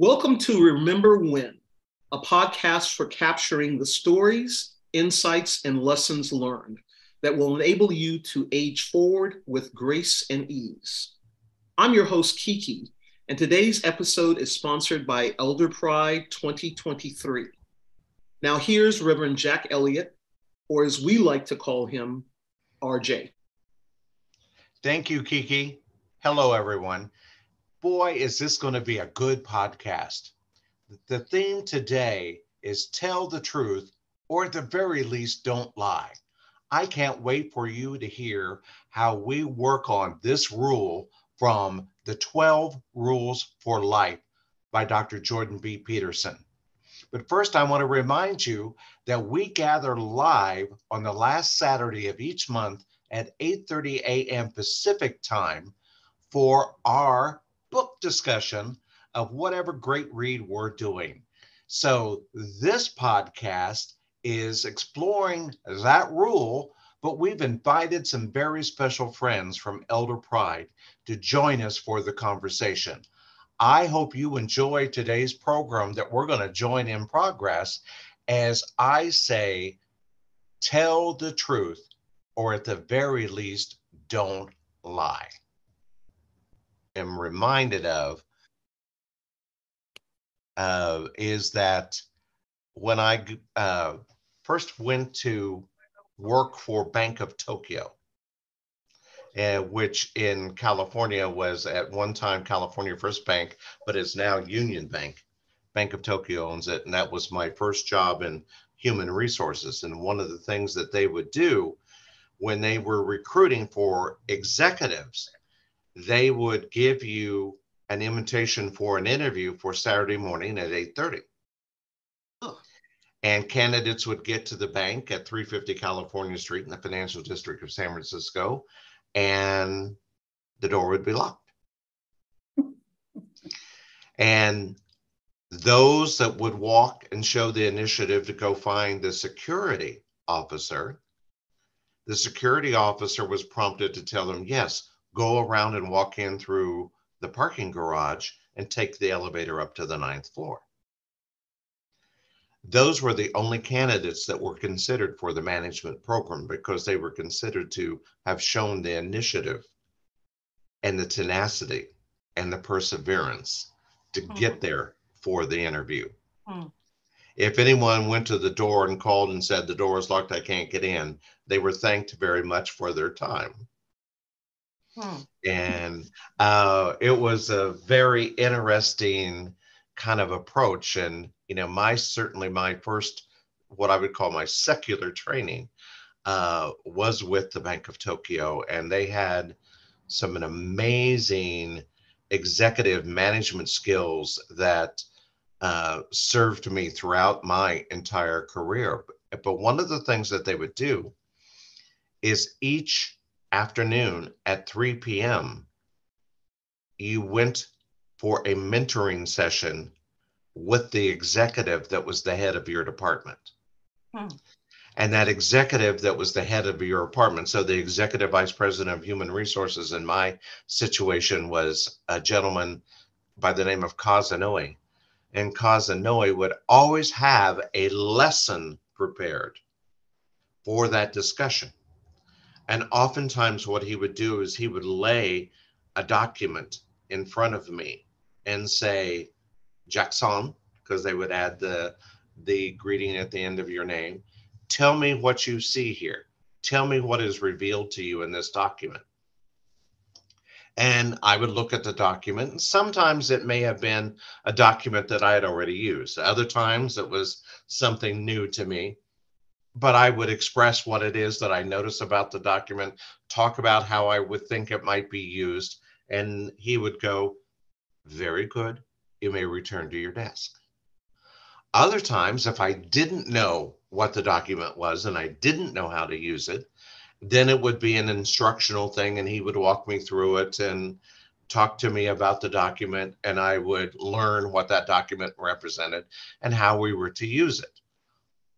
Welcome to Remember When, a podcast for capturing the stories, insights, and lessons learned that will enable you to age forward with grace and ease. I'm your host, Kiki, and today's episode is sponsored by Elder Pride 2023. Now, here's Reverend Jack Elliott, or as we like to call him, RJ. Thank you, Kiki. Hello, everyone. Boy, is this going to be a good podcast. The theme today is tell the truth, or at the very least, don't lie. I can't wait for you to hear how we work on this rule from the 12 Rules for Life by Dr. Jordan B. Peterson. But first, I want to remind you that we gather live on the last Saturday of each month at 8:30 a.m. Pacific time for our book discussion of whatever great read we're doing. So this podcast is exploring that rule, but we've invited some very special friends from Elder Pride to join us for the conversation. I hope you enjoy today's program that we're going to join in progress as I say, tell the truth or at the very least, don't lie. Am reminded of uh, is that when I uh, first went to work for Bank of Tokyo, uh, which in California was at one time California First Bank, but is now Union Bank. Bank of Tokyo owns it, and that was my first job in human resources. And one of the things that they would do when they were recruiting for executives, they would give you an invitation for an interview for Saturday morning at 8:30. And candidates would get to the bank at 350 California Street in the financial district of San Francisco, and the door would be locked. and those that would walk and show the initiative to go find the security officer the security officer was prompted to tell them, yes, go around and walk in through the parking garage and take the elevator up to the ninth floor. Those were the only candidates that were considered for the management program because they were considered to have shown the initiative and the tenacity and the perseverance to mm-hmm. get there for the interview. Mm if anyone went to the door and called and said the door is locked, I can't get in, they were thanked very much for their time. Hmm. And uh, it was a very interesting kind of approach. And, you know, my certainly my first, what I would call my secular training uh, was with the Bank of Tokyo. And they had some amazing executive management skills that uh, served me throughout my entire career. But, but one of the things that they would do is each afternoon at 3 p.m., you went for a mentoring session with the executive that was the head of your department. Hmm. And that executive that was the head of your department. So the executive vice president of human resources in my situation was a gentleman by the name of Kazanoi and Kazanoi would always have a lesson prepared for that discussion. And oftentimes, what he would do is he would lay a document in front of me and say, Jackson, because they would add the, the greeting at the end of your name, tell me what you see here. Tell me what is revealed to you in this document and I would look at the document. And sometimes it may have been a document that I had already used. Other times it was something new to me. But I would express what it is that I notice about the document, talk about how I would think it might be used. And he would go, Very good. You may return to your desk. Other times, if I didn't know what the document was and I didn't know how to use it, then it would be an instructional thing and he would walk me through it and talk to me about the document and I would learn what that document represented and how we were to use it.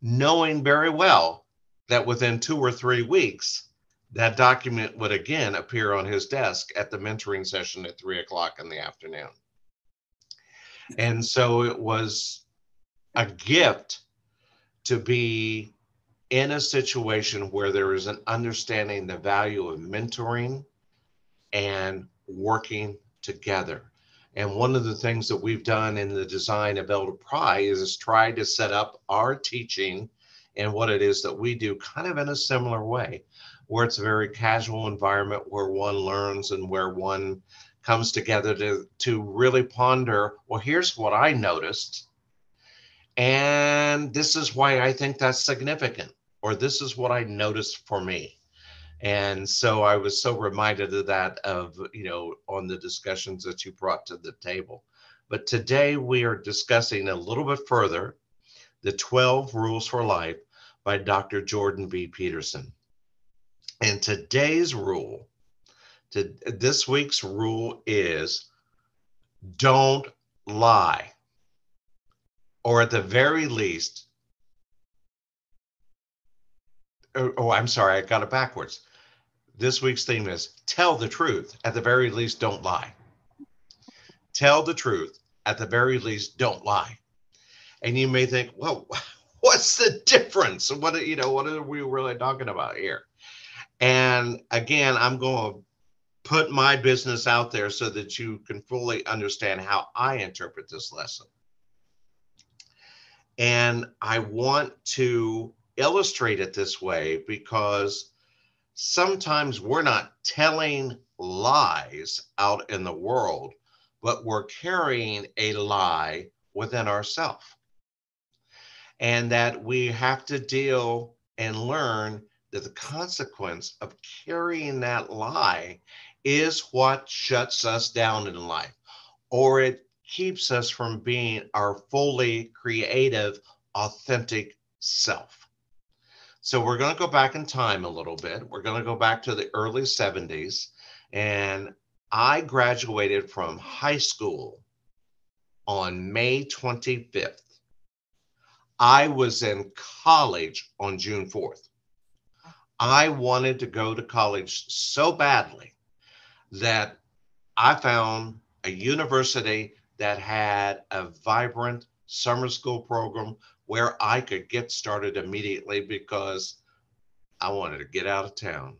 Knowing very well that within two or three weeks, that document would again appear on his desk at the mentoring session at three o'clock in the afternoon. And so it was a gift to be in a situation where there is an understanding the value of mentoring and working together. And one of the things that we've done in the design of Elder Pride is try to set up our teaching and what it is that we do kind of in a similar way, where it's a very casual environment where one learns and where one comes together to, to really ponder well, here's what I noticed. And this is why I think that's significant, or this is what I noticed for me. And so I was so reminded of that, of, you know, on the discussions that you brought to the table. But today we are discussing a little bit further the 12 Rules for Life by Dr. Jordan B. Peterson. And today's rule, to, this week's rule is don't lie. Or at the very least, oh, oh, I'm sorry, I got it backwards. This week's theme is tell the truth. At the very least, don't lie. Tell the truth. At the very least, don't lie. And you may think, well, what's the difference? What you know, what are we really talking about here? And again, I'm going to put my business out there so that you can fully understand how I interpret this lesson. And I want to illustrate it this way because sometimes we're not telling lies out in the world, but we're carrying a lie within ourselves and that we have to deal and learn that the consequence of carrying that lie is what shuts us down in life, or it keeps us from being our fully creative, authentic self. So we're going to go back in time a little bit. We're going to go back to the early 70s. And I graduated from high school on May 25th. I was in college on June 4th. I wanted to go to college so badly that I found a university that had a vibrant summer school program where I could get started immediately because I wanted to get out of town.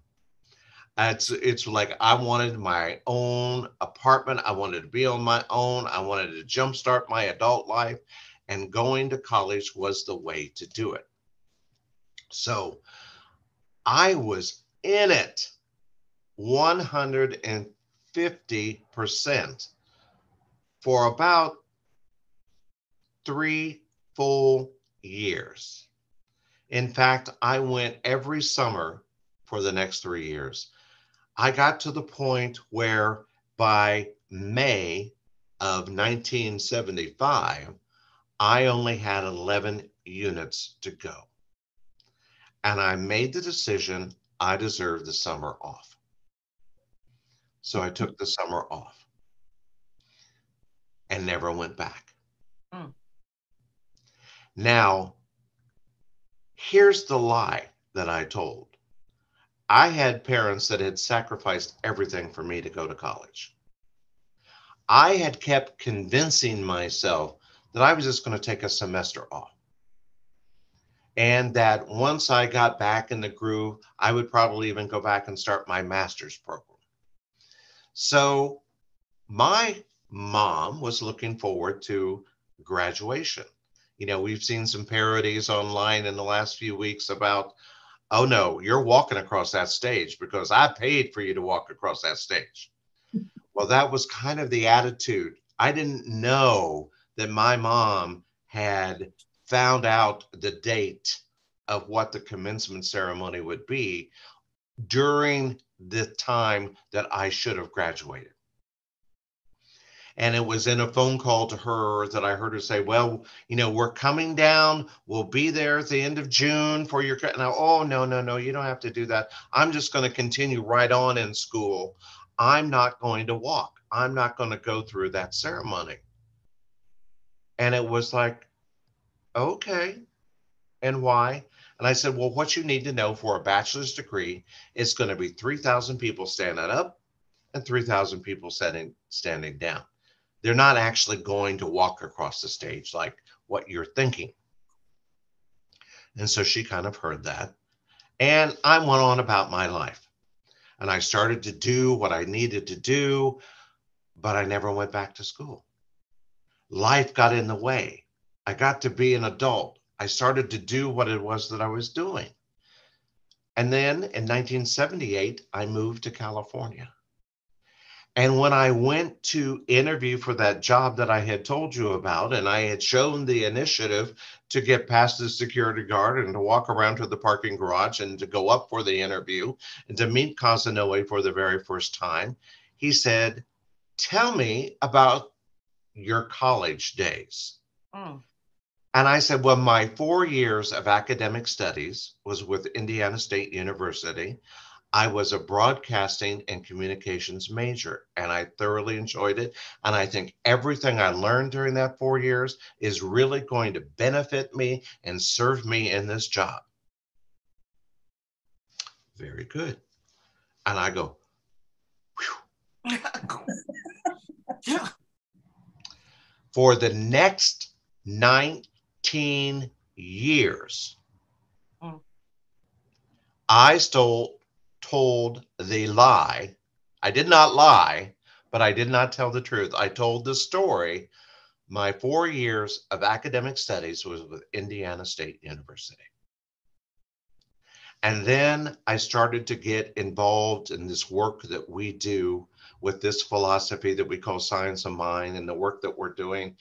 It's it's like I wanted my own apartment. I wanted to be on my own. I wanted to jumpstart my adult life and going to college was the way to do it. So I was in it 150% for about three full years. In fact, I went every summer for the next three years. I got to the point where by May of 1975, I only had 11 units to go. And I made the decision I deserved the summer off. So I took the summer off and never went back. Mm. Now, here's the lie that I told I had parents that had sacrificed everything for me to go to college. I had kept convincing myself that I was just going to take a semester off. And that once I got back in the groove, I would probably even go back and start my master's program. So my mom was looking forward to graduation. You know, we've seen some parodies online in the last few weeks about, oh no, you're walking across that stage because I paid for you to walk across that stage. well, that was kind of the attitude. I didn't know that my mom had found out the date of what the commencement ceremony would be during the time that I should have graduated. And it was in a phone call to her that I heard her say, Well, you know, we're coming down. We'll be there at the end of June for your. Now, oh, no, no, no, you don't have to do that. I'm just going to continue right on in school. I'm not going to walk. I'm not going to go through that ceremony. And it was like, okay. And why? And I said, well, what you need to know for a bachelor's degree is going to be 3,000 people standing up and 3,000 people standing, standing down. They're not actually going to walk across the stage like what you're thinking. And so she kind of heard that. And I went on about my life. And I started to do what I needed to do, but I never went back to school. Life got in the way. I got to be an adult. I started to do what it was that I was doing. And then in 1978, I moved to California. And when I went to interview for that job that I had told you about, and I had shown the initiative to get past the security guard and to walk around to the parking garage and to go up for the interview and to meet Casanova for the very first time, he said, Tell me about your college days. Mm. And I said, well, my four years of academic studies was with Indiana State University. I was a broadcasting and communications major, and I thoroughly enjoyed it. And I think everything I learned during that four years is really going to benefit me and serve me in this job. Very good. And I go, For the next 19 years, mm. I stole, told the lie. I did not lie, but I did not tell the truth. I told the story. My four years of academic studies was with Indiana State University. And then I started to get involved in this work that we do with this philosophy that we call science of mind and the work that we're doing.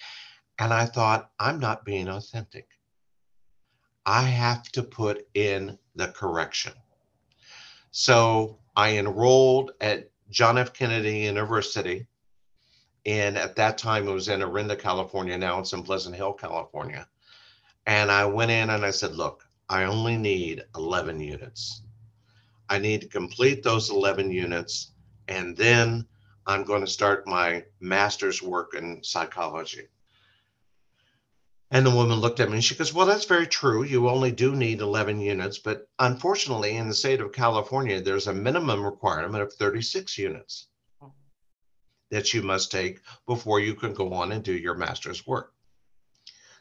And I thought, I'm not being authentic. I have to put in the correction. So I enrolled at John F. Kennedy University. And at that time, it was in Orinda, California. Now it's in Pleasant Hill, California. And I went in and I said, Look, I only need 11 units. I need to complete those 11 units. And then I'm going to start my master's work in psychology. And the woman looked at me and she goes, Well, that's very true. You only do need 11 units. But unfortunately, in the state of California, there's a minimum requirement of 36 units that you must take before you can go on and do your master's work.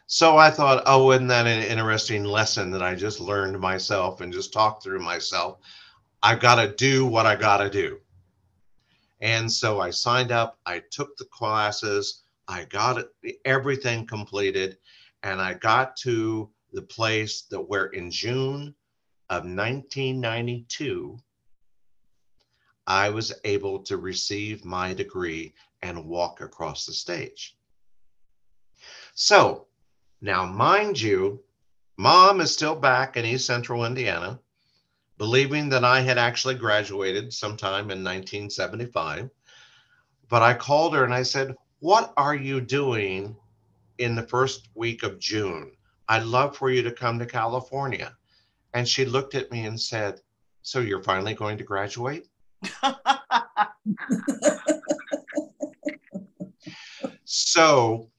So I thought, oh, isn't that an interesting lesson that I just learned myself and just talked through myself? I've got to do what I got to do. And so I signed up, I took the classes, I got it, everything completed and I got to the place that where in June of 1992, I was able to receive my degree and walk across the stage. So now, mind you, mom is still back in East Central Indiana, believing that I had actually graduated sometime in 1975. But I called her and I said, What are you doing in the first week of June. I'd love for you to come to California. And she looked at me and said, So you're finally going to graduate? so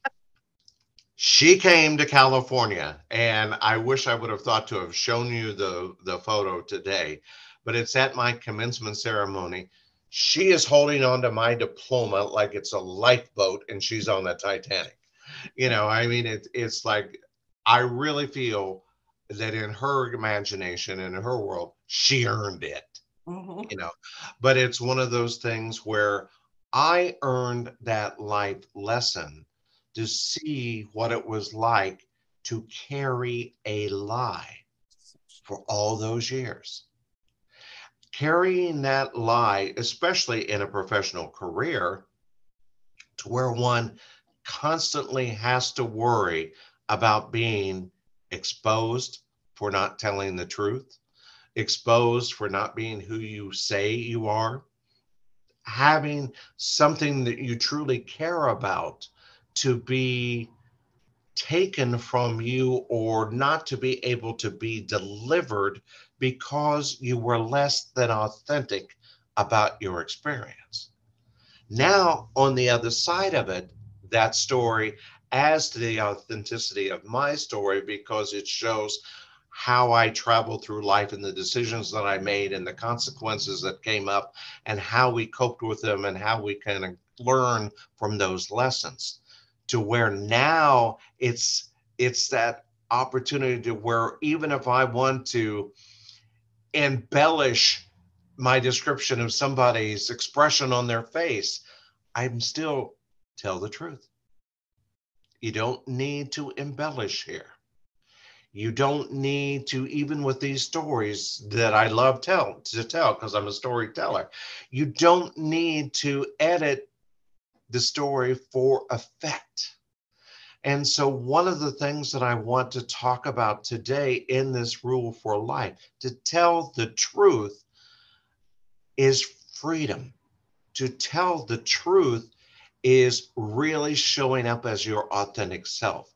she came to California, and I wish I would have thought to have shown you the, the photo today, but it's at my commencement ceremony. She is holding on to my diploma like it's a lifeboat and she's on the Titanic you know, I mean, it, it's like I really feel that in her imagination and in her world, she earned it. Mm-hmm. You know, but it's one of those things where I earned that life lesson to see what it was like to carry a lie for all those years. Carrying that lie, especially in a professional career, to where one constantly has to worry about being exposed for not telling the truth, exposed for not being who you say you are, having something that you truly care about to be taken from you or not to be able to be delivered because you were less than authentic about your experience. Now, on the other side of it, that story as to the authenticity of my story because it shows how I traveled through life and the decisions that I made and the consequences that came up and how we coped with them and how we can learn from those lessons to where now it's it's that opportunity to where even if I want to embellish my description of somebody's expression on their face, I'm still tell the truth. You don't need to embellish here. You don't need to, even with these stories that I love tell to tell because I'm a storyteller, you don't need to edit the story for effect. And so, one of the things that I want to talk about today in this rule for life to tell the truth is freedom. To tell the truth is really showing up as your authentic self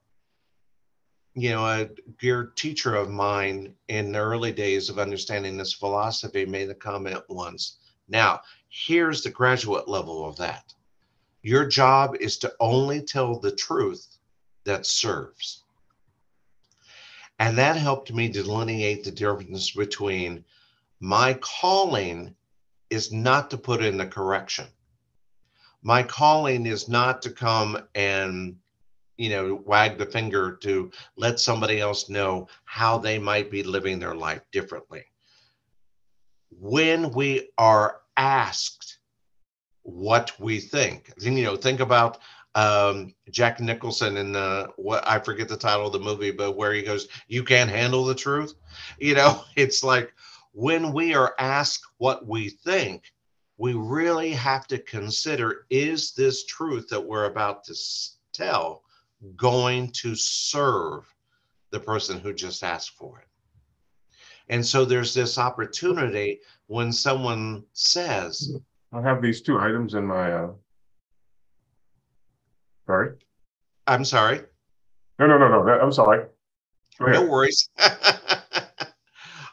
you know, a dear teacher of mine in the early days of understanding this philosophy made the comment once. Now, here's the graduate level of that. Your job is to only tell the truth that serves. And that helped me delineate the difference between my calling is not to put in the correction. My calling is not to come and you know, wag the finger to let somebody else know how they might be living their life differently. When we are asked what we think, you know, think about um, Jack Nicholson in the what I forget the title of the movie, but where he goes, "You can't handle the truth." You know, it's like when we are asked what we think, we really have to consider: is this truth that we're about to tell going to serve the person who just asked for it. And so there's this opportunity when someone says, I have these two items in my. Uh... Sorry. I'm sorry. No, no, no, no. I'm sorry. No worries.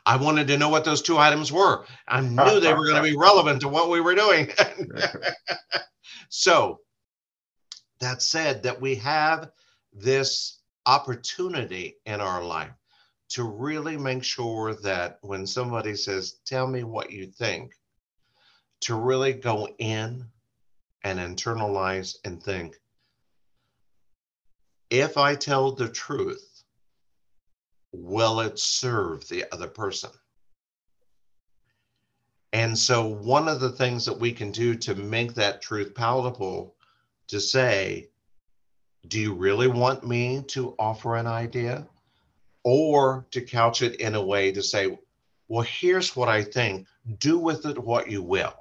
I wanted to know what those two items were. I knew they were going to be relevant to what we were doing. so, that said, that we have this opportunity in our life to really make sure that when somebody says, Tell me what you think, to really go in and internalize and think, if I tell the truth, will it serve the other person? And so, one of the things that we can do to make that truth palatable to say, do you really want me to offer an idea? Or to couch it in a way to say, well, here's what I think, do with it what you will.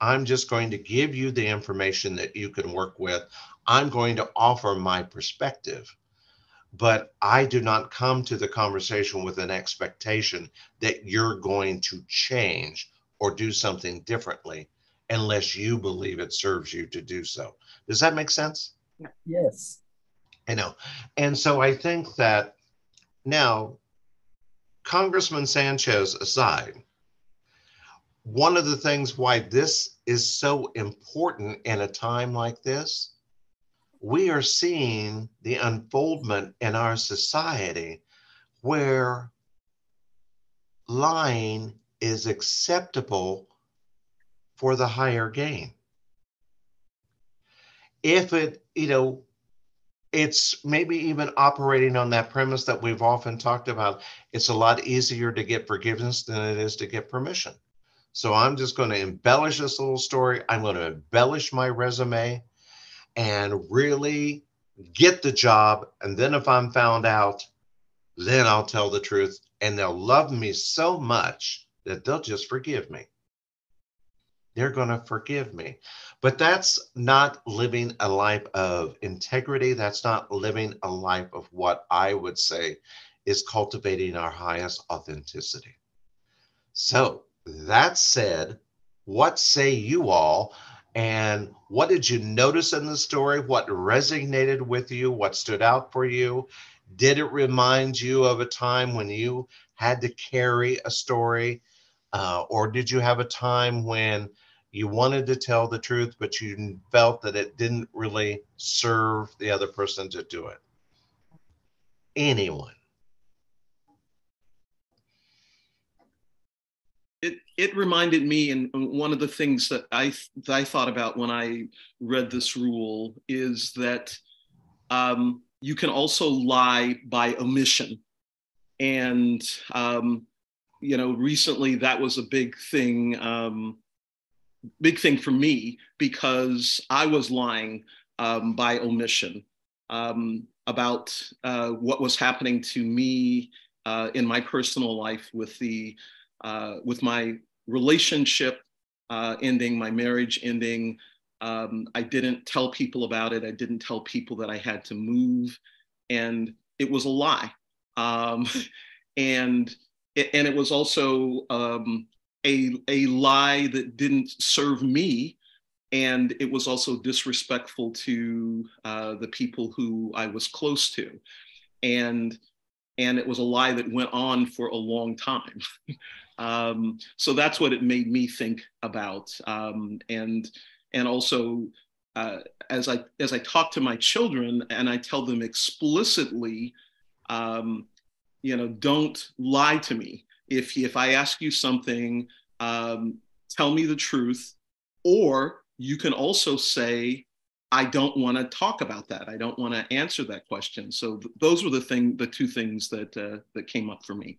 I'm just going to give you the information that you can work with. I'm going to offer my perspective, but I do not come to the conversation with an expectation that you're going to change or do something differently unless you believe it serves you to do so. Does that make sense? Yes. I know. And so I think that now, Congressman Sanchez aside, one of the things why this is so important in a time like this, we are seeing the unfoldment in our society where lying is acceptable for the higher gain if it, you know, it's maybe even operating on that premise that we've often talked about. It's a lot easier to get forgiveness than it is to get permission. So I'm just going to embellish this little story. I'm going to embellish my resume and really get the job. And then if I'm found out, then I'll tell the truth. And they'll love me so much that they'll just forgive me. They're going to forgive me. But that's not living a life of integrity. That's not living a life of what I would say is cultivating our highest authenticity. So, that said, what say you all? And what did you notice in the story? What resonated with you? What stood out for you? Did it remind you of a time when you had to carry a story? Uh, or did you have a time when you wanted to tell the truth, but you felt that it didn't really serve the other person to do it. Anyone. It reminded me, and one of the things that I that I thought about when I read this rule is that um, you can also lie by omission, and um, you know, recently that was a big thing, um, big thing for me because I was lying um, by omission um, about uh, what was happening to me uh, in my personal life with the uh, with my relationship uh, ending, my marriage ending. Um, I didn't tell people about it. I didn't tell people that I had to move, and it was a lie. Um, and it, and it was also um, a a lie that didn't serve me, and it was also disrespectful to uh, the people who I was close to, and and it was a lie that went on for a long time. Um, so that's what it made me think about. Um, and and also uh, as I as I talk to my children and I tell them explicitly, um, you know, don't lie to me. If if I ask you something, um, tell me the truth, or you can also say, I don't want to talk about that. I don't want to answer that question. So th- those were the thing, the two things that uh, that came up for me.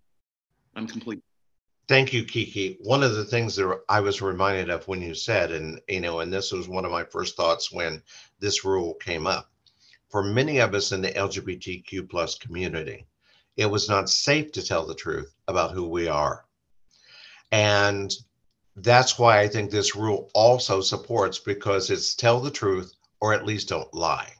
I'm complete. Thank you, Kiki. One of the things that I was reminded of when you said, and you know, and this was one of my first thoughts when this rule came up. For many of us in the LGBTQ plus community, it was not safe to tell the truth about who we are. And that's why I think this rule also supports because it's tell the truth or at least don't lie.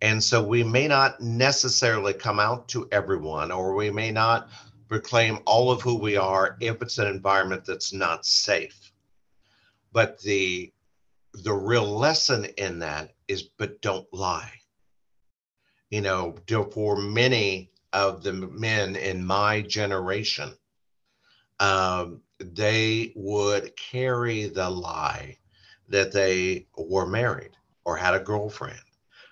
And so we may not necessarily come out to everyone, or we may not proclaim all of who we are if it's an environment that's not safe. But the the real lesson in that is but don't lie. You know, for many of the men in my generation, um, they would carry the lie that they were married or had a girlfriend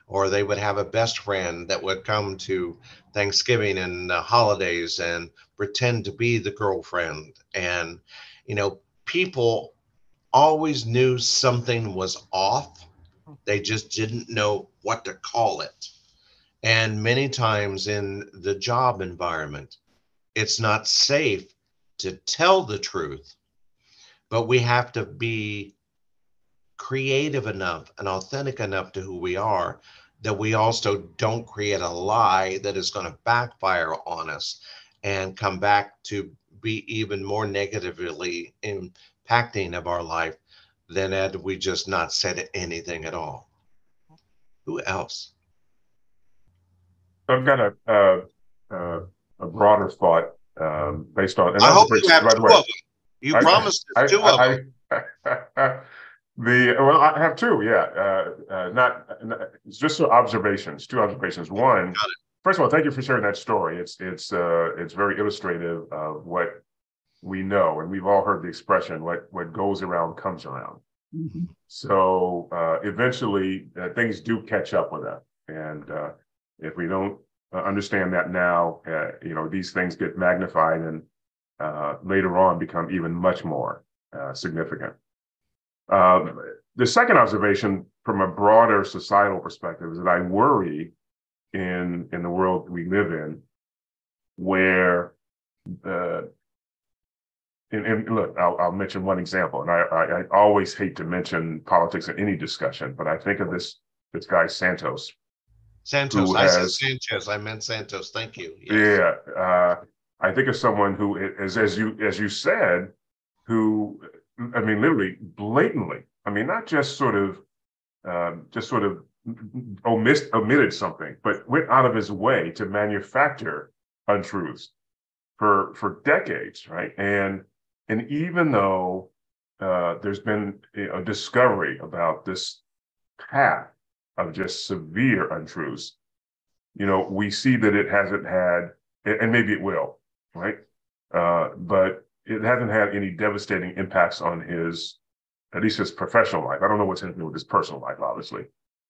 or they would have a best friend that would come to Thanksgiving and uh, holidays and pretend to be the girlfriend. And, you know, people always knew something was off, they just didn't know what to call it. And many times in the job environment, it's not safe to tell the truth, but we have to be creative enough and authentic enough to who we are that we also don't create a lie that is going to backfire on us and come back to be even more negatively impacting of our life than had we just not said anything at all. Who else? I've got a uh, uh, a broader thought um, based on. I hope you have two of them. You I, promised I, two I, of them. The well, I have two. Yeah, uh, uh, not, not just observations. Two observations. One, first of all, thank you for sharing that story. It's it's uh, it's very illustrative of what we know, and we've all heard the expression "what what goes around comes around." Mm-hmm. So uh, eventually, uh, things do catch up with us, and uh, if we don't uh, understand that now, uh, you know, these things get magnified and uh, later on become even much more uh, significant. Um, the second observation from a broader societal perspective is that I worry in in the world we live in, where uh, and, and look, I'll, I'll, mention one example, and I, I, I, always hate to mention politics in any discussion, but I think of this this guy Santos. Santos, I said Sanchez. I meant Santos. Thank you. Yes. Yeah, uh, I think of someone who is, as you as you said, who I mean, literally blatantly. I mean, not just sort of, um, just sort of omissed, omitted something, but went out of his way to manufacture untruths for for decades, right? And and even though uh, there's been a discovery about this path of just severe untruths, you know, we see that it hasn't had, and maybe it will, right? Uh, but it hasn't had any devastating impacts on his, at least his professional life. I don't know what's happening with his personal life, obviously,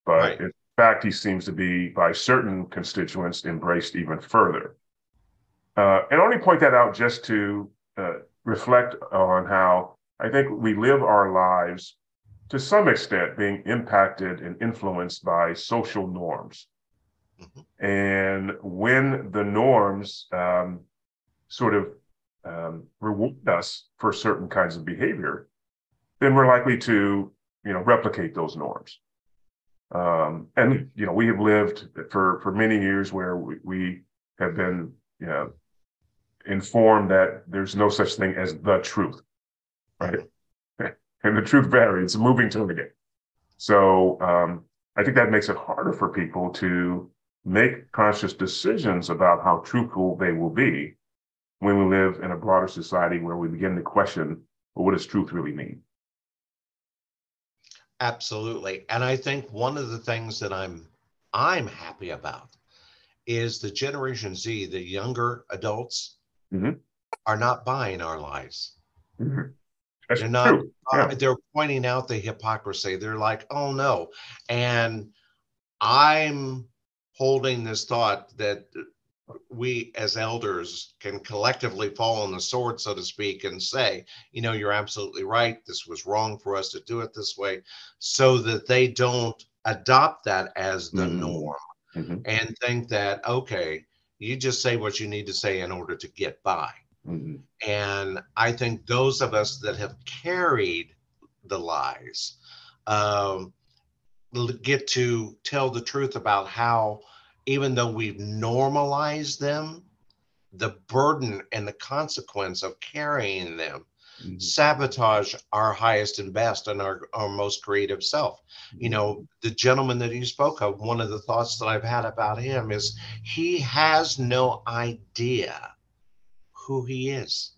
but right. in fact, he seems to be by certain constituents embraced even further. Uh, and only point that out just to uh, reflect on how I think we live our lives to some extent being impacted and influenced by social norms. Mm-hmm. And when the norms um, sort of um, reward us for certain kinds of behavior, then we're likely to, you know, replicate those norms. Um, and you know, we have lived for for many years where we, we have been, you know, informed that there's no such thing as the truth, right? and the truth varies. It's a moving target. So um, I think that makes it harder for people to make conscious decisions about how truthful they will be when we live in a broader society where we begin to question well, what does truth really mean? Absolutely. And I think one of the things that I'm I'm happy about is the Generation Z, the younger adults, mm-hmm. are not buying our lies. Mm-hmm. they're not. Yeah. Uh, they're pointing out the hypocrisy. They're like, "Oh no," and I'm holding this thought that we as elders can collectively fall on the sword, so to speak, and say, you know, you're absolutely right. This was wrong for us to do it this way, so that they don't adopt that as the mm-hmm. norm mm-hmm. and think that, okay, you just say what you need to say in order to get by. Mm-hmm. And I think those of us that have carried the lies um, get to tell the truth about how even though we've normalized them, the burden and the consequence of carrying them mm-hmm. sabotage our highest and best and our, our most creative self. Mm-hmm. You know, the gentleman that you spoke of, one of the thoughts that I've had about him is he has no idea who he is.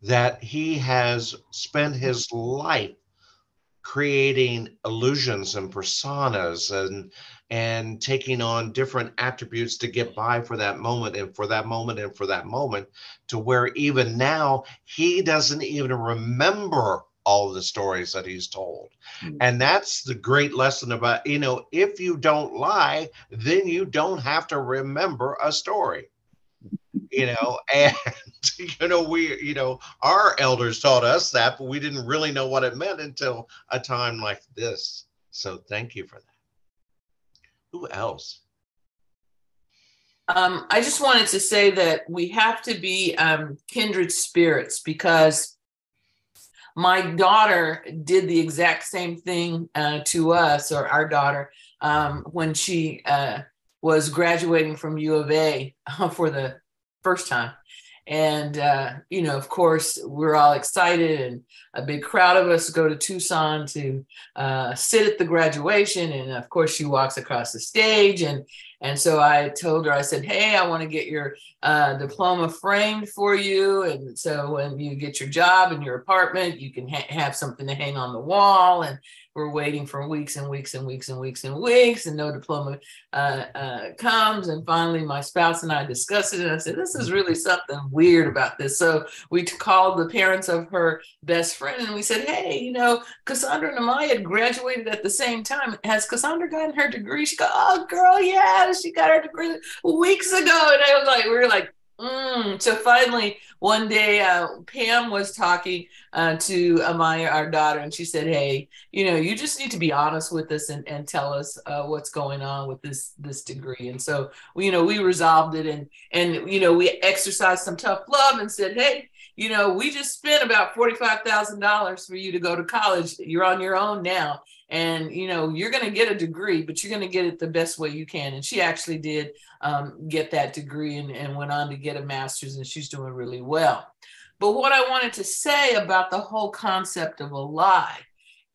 That he has spent his life creating illusions and personas and and taking on different attributes to get by for that moment and for that moment and for that moment to where even now he doesn't even remember all the stories that he's told. Mm-hmm. And that's the great lesson about, you know, if you don't lie, then you don't have to remember a story. You know, and you know, we, you know, our elders taught us that, but we didn't really know what it meant until a time like this. So thank you for that. Who else? Um, I just wanted to say that we have to be um, kindred spirits because my daughter did the exact same thing uh, to us, or our daughter, um, when she uh, was graduating from U of A for the first time. And, uh, you know, of course, we're all excited, and a big crowd of us go to Tucson to uh, sit at the graduation. And of course, she walks across the stage. And, and so I told her, I said, Hey, I want to get your uh, diploma framed for you. And so when you get your job in your apartment, you can ha- have something to hang on the wall. And we're waiting for weeks and weeks and weeks and weeks and weeks, and no diploma uh, uh, comes. And finally, my spouse and I discussed it, and I said, "This is really something weird about this." So we called the parents of her best friend, and we said, "Hey, you know, Cassandra and Amaya had graduated at the same time. Has Cassandra gotten her degree?" She go, "Oh, girl, yeah, she got her degree weeks ago." And I was like, "We were like." Mm. So finally, one day, uh, Pam was talking uh, to Amaya, our daughter, and she said, "Hey, you know, you just need to be honest with us and, and tell us uh, what's going on with this this degree." And so, you know, we resolved it, and and you know, we exercised some tough love and said, "Hey, you know, we just spent about forty-five thousand dollars for you to go to college. You're on your own now, and you know you're going to get a degree but you're going to get it the best way you can. And she actually did um, get that degree and, and went on to get a master's and she's doing really well. But what i wanted to say about the whole concept of a lie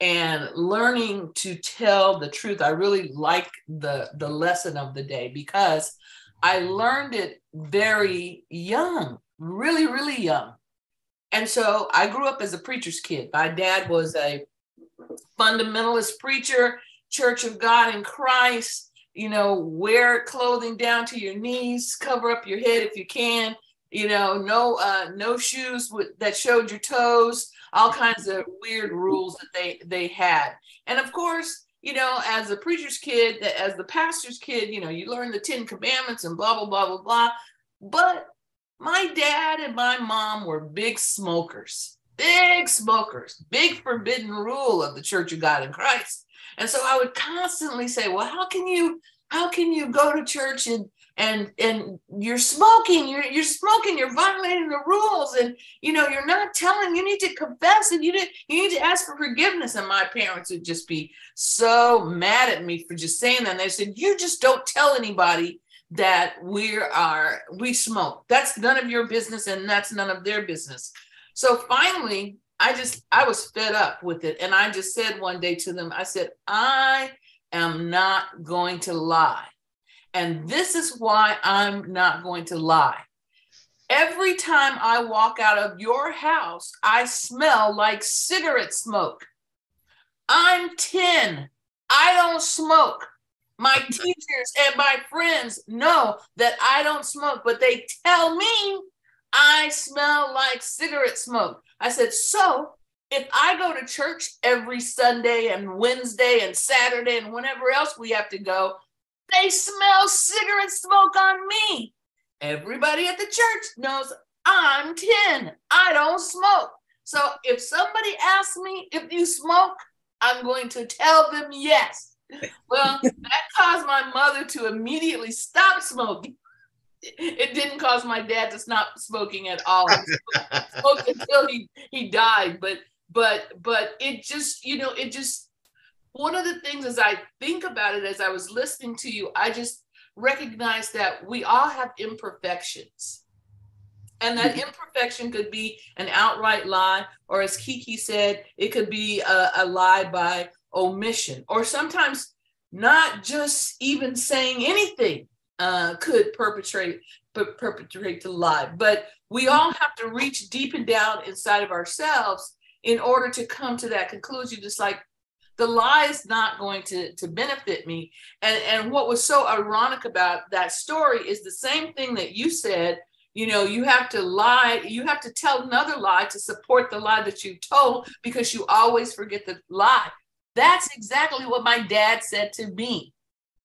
and learning to tell the truth i really like the the lesson of the day because i learned it very young really really young and so i grew up as a preacher's kid my dad was a fundamentalist preacher, Church of God in Christ, you know, wear clothing down to your knees, cover up your head if you can, you know, no uh, no shoes with, that showed your toes, all kinds of weird rules that they they had. And of course, you know, as a preacher's kid, as the pastor's kid, you know, you learn the 10 commandments and blah blah blah blah blah. But My dad and my mom were big smokers, big smokers, big forbidden rule of the Church of God in Christ. And so I would constantly say, well, how can you how can you go to church and and and you're smoking you're you're smoking you're violating the rules and you know you're not telling you need to confess and you need you need to ask for forgiveness and my parents would just be so mad at me for just saying that and they said you just don't tell anybody that we are we smoke that's none of your business and that's none of their business so finally i just i was fed up with it and i just said one day to them i said i am not going to lie and this is why I'm not going to lie. Every time I walk out of your house, I smell like cigarette smoke. I'm 10. I don't smoke. My teachers and my friends know that I don't smoke, but they tell me I smell like cigarette smoke. I said, So if I go to church every Sunday and Wednesday and Saturday and whenever else we have to go, they smell cigarette smoke on me. Everybody at the church knows I'm 10. I don't smoke. So if somebody asks me if you smoke, I'm going to tell them yes. Well, that caused my mother to immediately stop smoking. It didn't cause my dad to stop smoking at all. He smoked until he, he died. But but but it just, you know, it just one of the things as I think about it, as I was listening to you, I just recognized that we all have imperfections. And that mm-hmm. imperfection could be an outright lie, or as Kiki said, it could be a, a lie by omission, or sometimes not just even saying anything uh, could perpetrate but perpetrate the lie. But we all have to reach deep and down inside of ourselves in order to come to that conclusion. Just like the lie is not going to, to benefit me. And, and what was so ironic about that story is the same thing that you said. You know, you have to lie, you have to tell another lie to support the lie that you told because you always forget the lie. That's exactly what my dad said to me.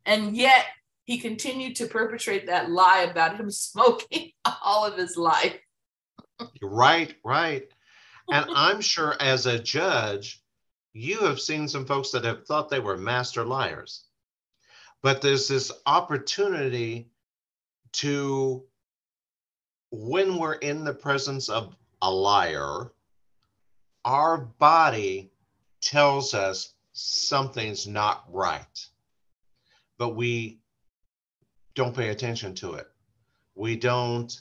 And yet he continued to perpetrate that lie about him smoking all of his life. right, right. And I'm sure as a judge, you have seen some folks that have thought they were master liars. But there's this opportunity to, when we're in the presence of a liar, our body tells us something's not right, but we don't pay attention to it. We don't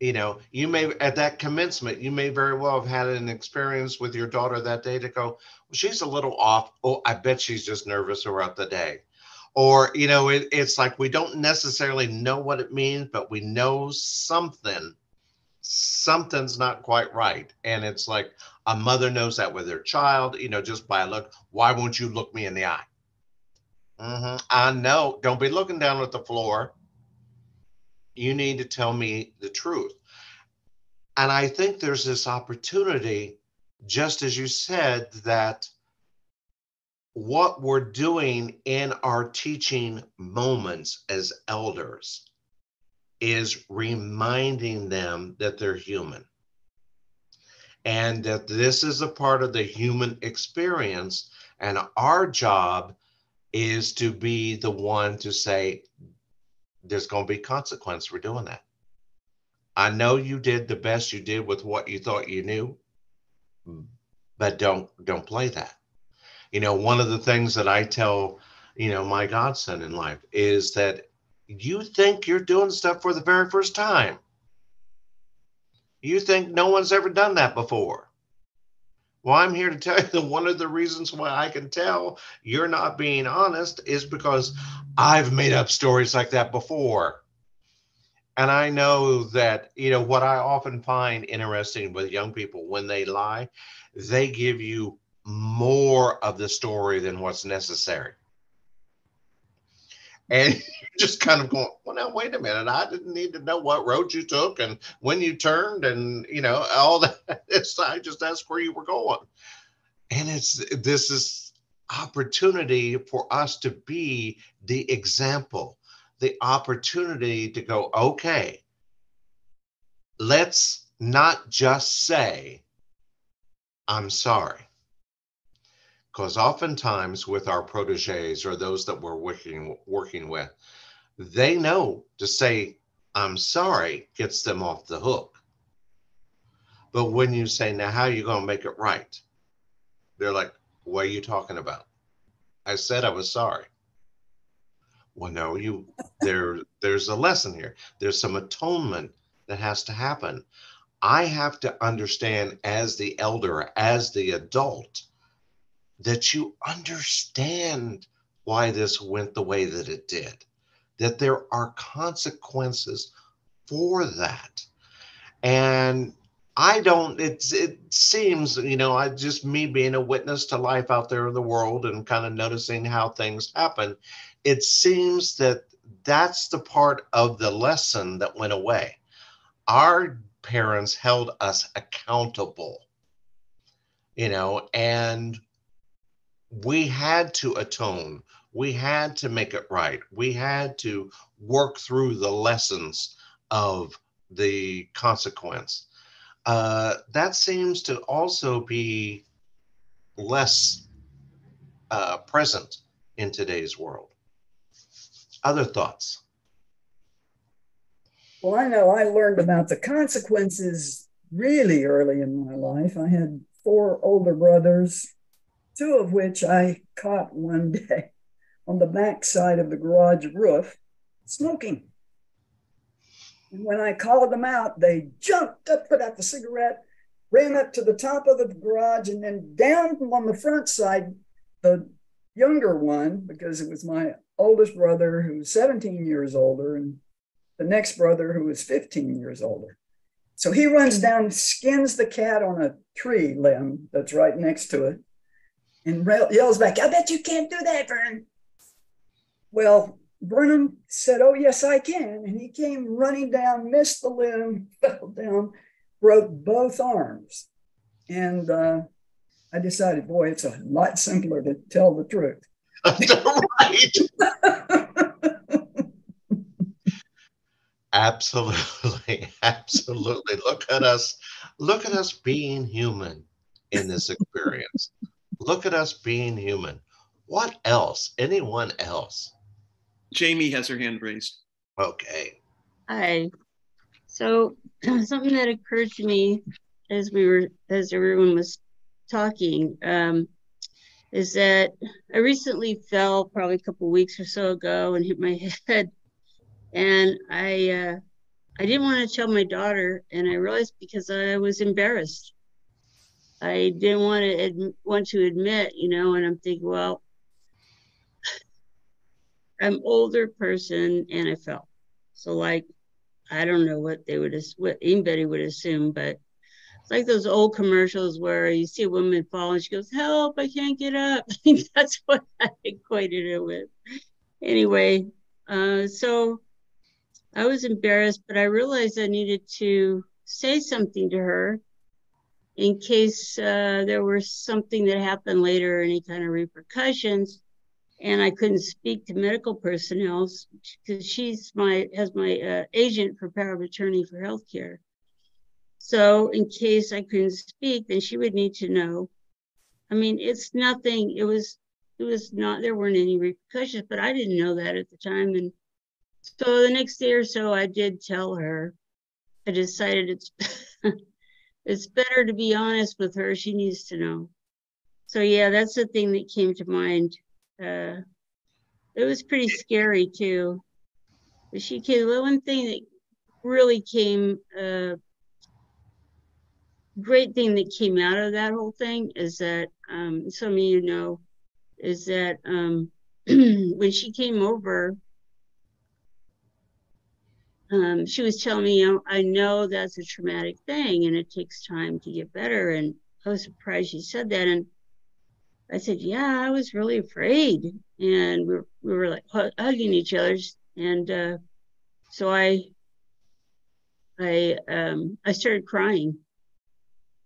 you know, you may at that commencement, you may very well have had an experience with your daughter that day to go, well, she's a little off. Oh, I bet she's just nervous throughout the day. Or, you know, it, it's like we don't necessarily know what it means, but we know something, something's not quite right. And it's like a mother knows that with her child, you know, just by a look, why won't you look me in the eye? Mm-hmm. I know. Don't be looking down at the floor you need to tell me the truth. And I think there's this opportunity, just as you said, that what we're doing in our teaching moments as elders is reminding them that they're human and that this is a part of the human experience. And our job is to be the one to say, there's going to be consequence for doing that. I know you did the best you did with what you thought you knew, but don't don't play that. You know, one of the things that I tell, you know, my godson in life is that you think you're doing stuff for the very first time. You think no one's ever done that before. Well, I'm here to tell you that one of the reasons why I can tell you're not being honest is because I've made up stories like that before. And I know that, you know, what I often find interesting with young people when they lie, they give you more of the story than what's necessary. And you're just kind of going, well, now, wait a minute. I didn't need to know what road you took and when you turned and, you know, all that. I just asked where you were going. And it's, this is opportunity for us to be the example, the opportunity to go, okay, let's not just say, I'm sorry. Because oftentimes with our proteges or those that we're working, working with, they know to say, I'm sorry gets them off the hook. But when you say, now how are you going to make it right? They're like, what are you talking about? I said I was sorry. Well, no, you there there's a lesson here. There's some atonement that has to happen. I have to understand as the elder, as the adult, that you understand why this went the way that it did that there are consequences for that. And I don't, it's, it seems, you know, I just me being a witness to life out there in the world and kind of noticing how things happen, it seems that that's the part of the lesson that went away. Our parents held us accountable, you know, and we had to atone we had to make it right. We had to work through the lessons of the consequence. Uh, that seems to also be less uh, present in today's world. Other thoughts? Well, I know I learned about the consequences really early in my life. I had four older brothers, two of which I caught one day on the back side of the garage roof smoking. And when I called them out, they jumped up, put out the cigarette, ran up to the top of the garage, and then down on the front side, the younger one, because it was my oldest brother who was 17 years older, and the next brother who was 15 years older. So he runs down, skins the cat on a tree limb that's right next to it, and yells back, I bet you can't do that, Vern. Well, Vernon said, Oh, yes, I can. And he came running down, missed the limb, fell down, broke both arms. And uh, I decided, boy, it's a lot simpler to tell the truth. absolutely. Absolutely. Look at us. Look at us being human in this experience. Look at us being human. What else? Anyone else? Jamie has her hand raised. Okay. Hi. So something that occurred to me as we were as everyone was talking um, is that I recently fell probably a couple weeks or so ago and hit my head, and I uh, I didn't want to tell my daughter, and I realized because I was embarrassed. I didn't want to want to admit, you know, and I'm thinking, well, I'm older person and I fell. So like, I don't know what they would, what anybody would assume, but it's like those old commercials where you see a woman fall and she goes, help, I can't get up. That's what I equated it with. Anyway, uh, so I was embarrassed, but I realized I needed to say something to her in case uh, there was something that happened later, any kind of repercussions and I couldn't speak to medical personnel because she's my has my uh, agent for power of attorney for healthcare. So in case I couldn't speak, then she would need to know. I mean, it's nothing. It was it was not there weren't any repercussions, but I didn't know that at the time. And so the next day or so, I did tell her. I decided it's it's better to be honest with her. She needs to know. So yeah, that's the thing that came to mind uh, it was pretty scary too. But she came. The one thing that really came, uh, great thing that came out of that whole thing is that um, some of you know, is that um, when she came over, um, she was telling me, you I know that's a traumatic thing and it takes time to get better. And I was surprised she said that. And I said, Yeah, I was really afraid. And we were, we were like hugging each other. And uh, so I, I, um, I started crying.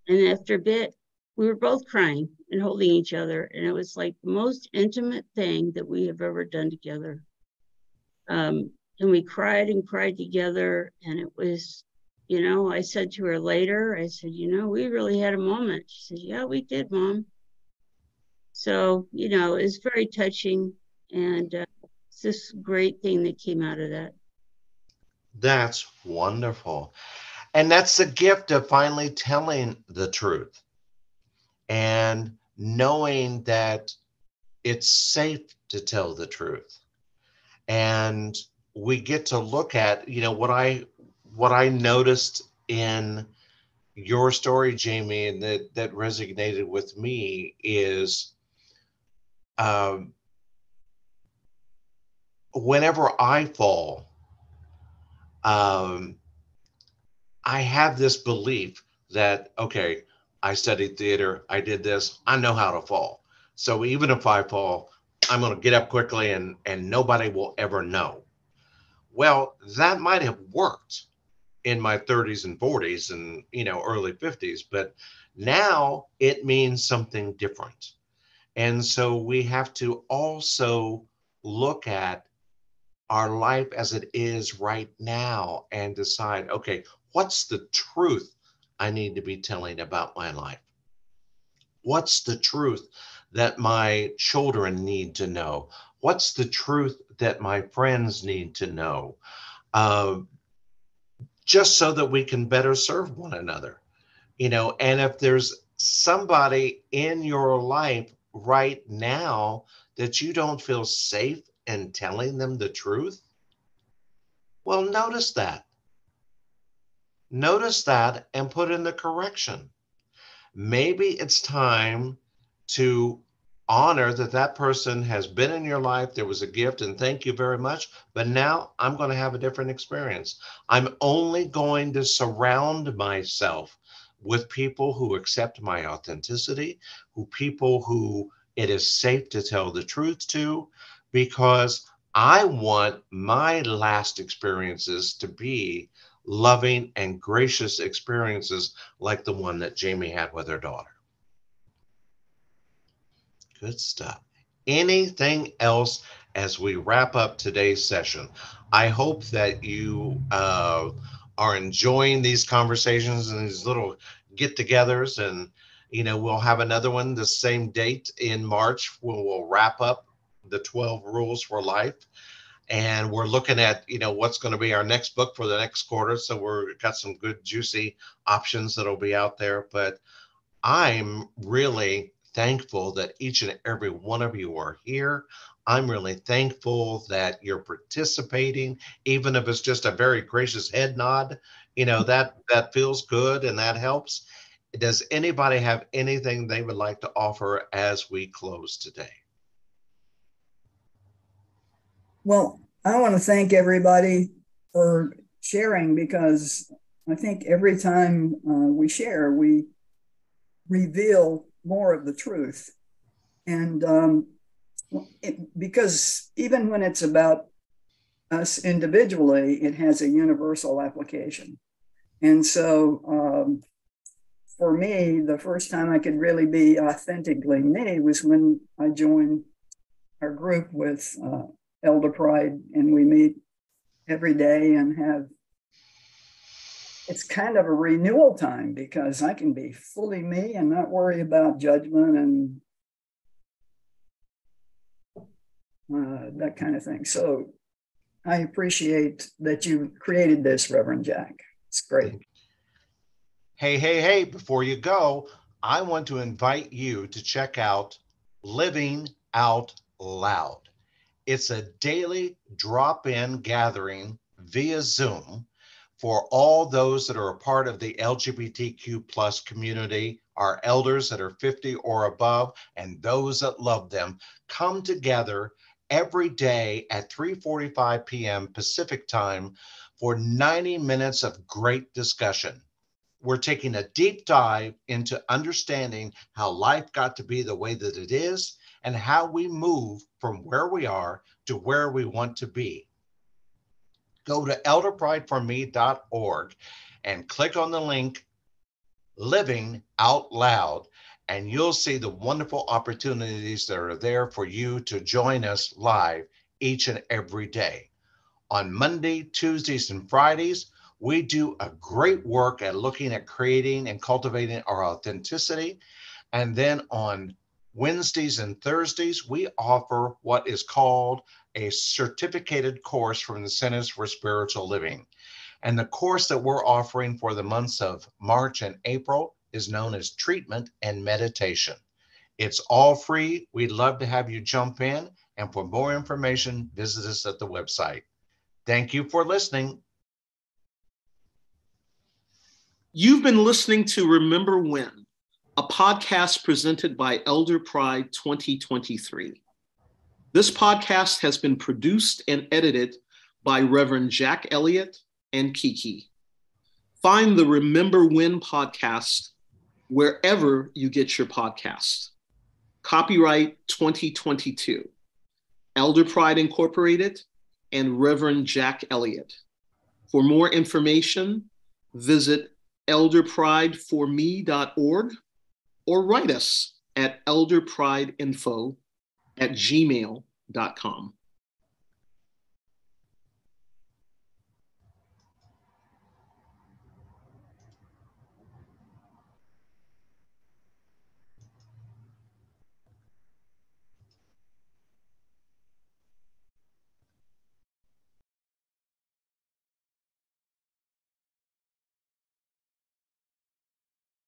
And after a bit, we were both crying and holding each other. And it was like the most intimate thing that we have ever done together. Um, and we cried and cried together. And it was, you know, I said to her later, I said, you know, we really had a moment. She said, yeah, we did, mom. So, you know, it's very touching. And uh, it's this great thing that came out of that. That's wonderful. And that's the gift of finally telling the truth and knowing that it's safe to tell the truth. And we get to look at, you know, what I what I noticed in your story, Jamie, and that that resonated with me is um, whenever I fall, um, I have this belief that okay, I studied theater, I did this, I know how to fall. So even if I fall, I'm going to get up quickly and and nobody will ever know. Well, that might have worked in my 30s and 40s and you know early 50s, but now it means something different. And so we have to also look at our life as it is right now and decide okay, what's the truth I need to be telling about my life? What's the truth that my children need to know? What's the truth that my friends need to know? Uh, just so that we can better serve one another. You know, and if there's somebody in your life right now that you don't feel safe in telling them the truth, well, notice that. Notice that and put in the correction. Maybe it's time to honor that that person has been in your life. There was a gift, and thank you very much. But now I'm going to have a different experience. I'm only going to surround myself with people who accept my authenticity, who people who it is safe to tell the truth to, because I want my last experiences to be loving and gracious experiences like the one that Jamie had with her daughter. Good stuff. Anything else as we wrap up today's session? I hope that you uh, are enjoying these conversations and these little get togethers. And, you know, we'll have another one the same date in March when we'll wrap up the 12 rules for life and we're looking at you know what's going to be our next book for the next quarter so we're got some good juicy options that'll be out there but i'm really thankful that each and every one of you are here. I'm really thankful that you're participating, even if it's just a very gracious head nod. You know that that feels good and that helps. Does anybody have anything they would like to offer as we close today? Well, I want to thank everybody for sharing because I think every time uh, we share, we reveal more of the truth. And um, it, because even when it's about us individually, it has a universal application. And so um, for me, the first time I could really be authentically me was when I joined our group with uh, Elder Pride, and we meet every day and have it's kind of a renewal time because I can be fully me and not worry about judgment and uh, that kind of thing. So I appreciate that you created this, Reverend Jack. It's great. Hey, hey, hey, before you go, I want to invite you to check out Living Out Loud. It's a daily drop in gathering via Zoom for all those that are a part of the LGBTQ plus community, our elders that are 50 or above, and those that love them, come together every day at 3:45 p.m. Pacific time for 90 minutes of great discussion. We're taking a deep dive into understanding how life got to be the way that it is and how we move from where we are to where we want to be go to elderprideforme.org and click on the link Living Out Loud, and you'll see the wonderful opportunities that are there for you to join us live each and every day. On Monday, Tuesdays, and Fridays, We do a great work at looking at creating and cultivating our authenticity. And then on Wednesdays and Thursdays, we offer what is called a certificated course from the Centers for Spiritual Living. And the course that we're offering for the months of March and April is known as Treatment and Meditation. It's all free. We'd love to have you jump in. And for more information, visit us at the website. Thank you for listening. You've been listening to Remember When, a podcast presented by Elder Pride 2023. This podcast has been produced and edited by Reverend Jack Elliott and Kiki. Find the Remember When podcast wherever you get your podcasts. Copyright 2022. Elder Pride Incorporated and Reverend Jack Elliott. For more information, visit elderprideforme.org or write us at elderprideinfo at gmail.com.